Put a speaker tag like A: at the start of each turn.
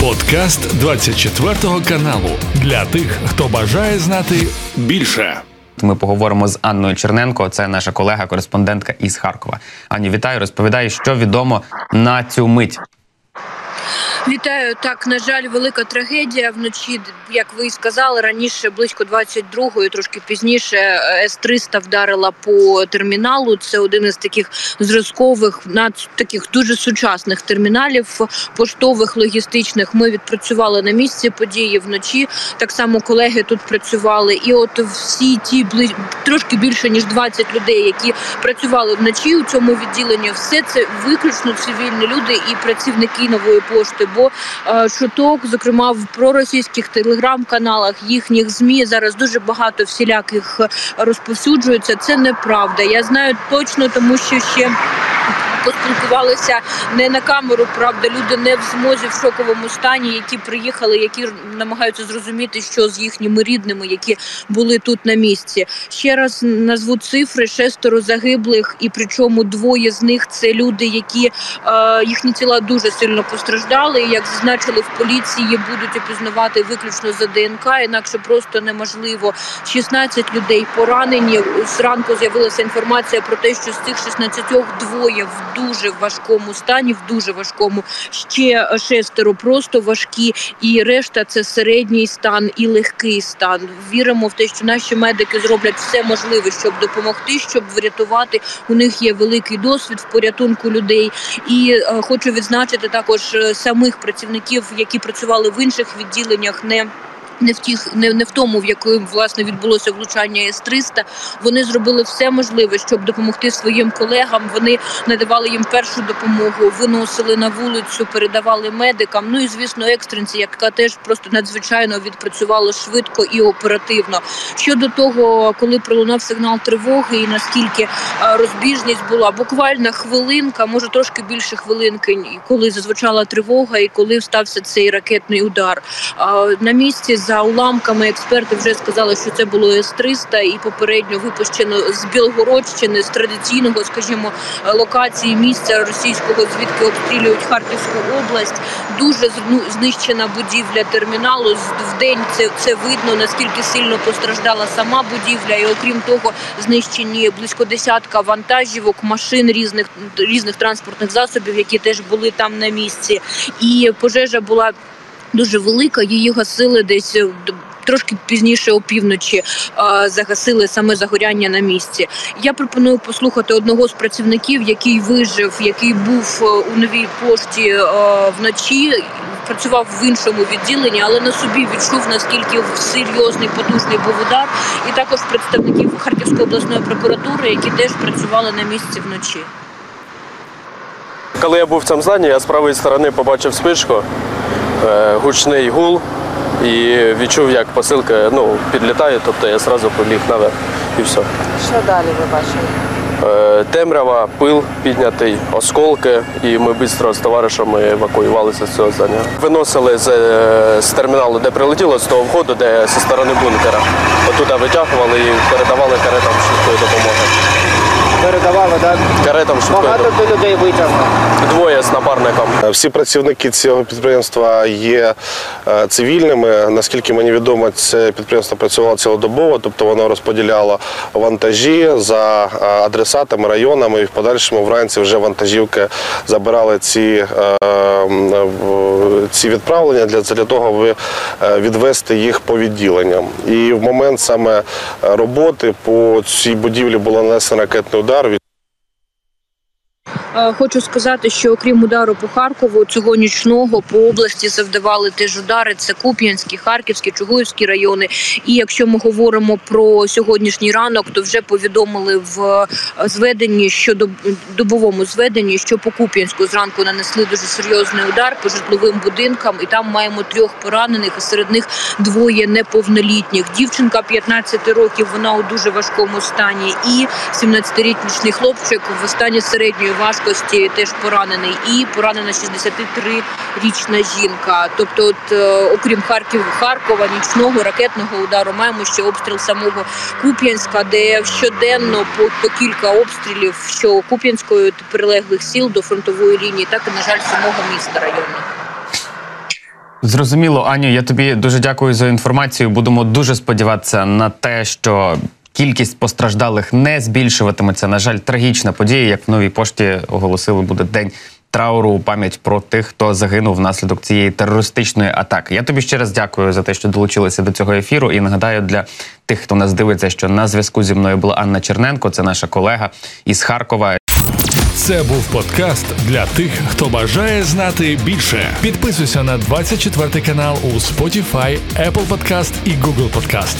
A: Подкаст 24 каналу для тих, хто бажає знати більше.
B: Ми поговоримо з Анною Черненко. Це наша колега, кореспондентка із Харкова. Ані, вітаю, розповідає, що відомо на цю мить.
C: Вітаю так. На жаль, велика трагедія вночі. Як ви і сказали раніше, близько 22-ї, трошки пізніше, с 300 вдарила по терміналу. Це один із таких зразкових, над таких дуже сучасних терміналів, поштових логістичних. Ми відпрацювали на місці події вночі. Так само колеги тут працювали, і от всі ті ближ... трошки більше ніж 20 людей, які працювали вночі у цьому відділенні, все це виключно цивільні люди і працівники нової пошти бо е, чуток, зокрема в проросійських телеграм-каналах їхніх змі зараз дуже багато всіляких розповсюджується. Це неправда. Я знаю точно, тому що ще поспілкувалися не на камеру. Правда, люди не в змозі в шоковому стані, які приїхали, які намагаються зрозуміти, що з їхніми рідними, які були тут на місці. Ще раз назву цифри: шестеро загиблих, і причому двоє з них це люди, які е, їхні тіла дуже сильно постраждали. Як зазначили в поліції, будуть опізнавати виключно за ДНК, інакше просто неможливо. 16 людей поранені. Зранку з'явилася інформація про те, що з цих 16 двоє в дуже важкому стані, в дуже важкому ще шестеро просто важкі, і решта це середній стан і легкий стан. Віримо в те, що наші медики зроблять все можливе, щоб допомогти, щоб врятувати. У них є великий досвід в порятунку людей. І е, хочу відзначити також е, самих працівників, які працювали в інших відділеннях. не не в тих, не, не в тому, в якому власне відбулося влучання с 300 Вони зробили все можливе, щоб допомогти своїм колегам. Вони надавали їм першу допомогу, виносили на вулицю, передавали медикам. Ну і звісно, екстренці, яка теж просто надзвичайно відпрацювала швидко і оперативно. Щодо того, коли пролунав сигнал тривоги, і наскільки розбіжність була буквально хвилинка, може трошки більше хвилинки, коли зазвучала тривога, і коли стався цей ракетний удар на місці за уламками експерти вже сказали, що це було С-300 і попередньо випущено з Білгородщини, з традиційного, скажімо, локації місця російського, звідки обстрілюють Харківську область. Дуже ну, знищена будівля терміналу. В день це це видно наскільки сильно постраждала сама будівля, і окрім того, знищені близько десятка вантажівок, машин різних різних транспортних засобів, які теж були там на місці, і пожежа була дуже велика. Її гасили десь. Е, трошки пізніше опівночі загасили саме загоряння на місці. Я пропоную послухати одного з працівників, який вижив, який був е, у новій пошті е, вночі. Працював в іншому відділенні, але на собі відчув наскільки серйозний потужний був удар, і також представників Харківської обласної прокуратури, які теж працювали на місці вночі.
D: Коли я був в цьому зданні, я з правої сторони побачив спишку. Е, гучний гул і відчув, як посилка ну, підлітає, тобто я одразу побіг наверх і все.
E: Що далі ви бачили?
D: Е, темрява, пил піднятий, осколки, і ми швидко з товаришами евакуювалися з цього здання. Виносили з, е, з терміналу, де прилетіло, з того входу, де зі сторони бункера. Отуди витягували і передавали каретам швидкої допомоги
E: передавали, так?
D: Каретам
E: Багато до людей витягнули.
D: Двоє з напарником.
F: Всі працівники цього підприємства є е, цивільними. Наскільки мені відомо, це підприємство працювало цілодобово, тобто воно розподіляло вантажі за е, адресатами, районами і в подальшому вранці вже вантажівки забирали ці е, ці відправлення для для того, аби відвести їх по відділенням. І в момент саме роботи по цій будівлі було нанесено ракетний удар удар
C: Е, хочу сказати, що окрім удару по Харкову, цього нічного по області завдавали теж удари. Це Куп'янські, Харківські, Чугуївські райони. І якщо ми говоримо про сьогоднішній ранок, то вже повідомили в е, зведенні щодо добовому зведенні, що по Куп'янську зранку нанесли дуже серйозний удар по житловим будинкам, і там маємо трьох поранених. і Серед них двоє неповнолітніх. Дівчинка 15 років. Вона у дуже важкому стані, і 17-річний хлопчик в стані середньої важкості важкості теж поранений, і поранена 63-річна жінка. Тобто, от е, окрім Харків, Харкова, нічного ракетного удару, маємо ще обстріл самого Куп'янська, де щоденно по, по кілька обстрілів, що Куп'янської прилеглих сіл до фронтової лінії, так і на жаль, самого міста району.
B: Зрозуміло, Аню. Я тобі дуже дякую за інформацію. Будемо дуже сподіватися на те, що кількість постраждалих не збільшуватиметься. На жаль, трагічна подія, як в новій пошті оголосили, буде день. Трауру у пам'ять про тих, хто загинув внаслідок цієї терористичної атаки. Я тобі ще раз дякую за те, що долучилися до цього ефіру. І нагадаю для тих, хто нас дивиться, що на зв'язку зі мною була Анна Черненко, це наша колега із Харкова.
A: Це був подкаст для тих, хто бажає знати більше. Підписуйся на 24 канал у Spotify, Apple Podcast і Google Podcast.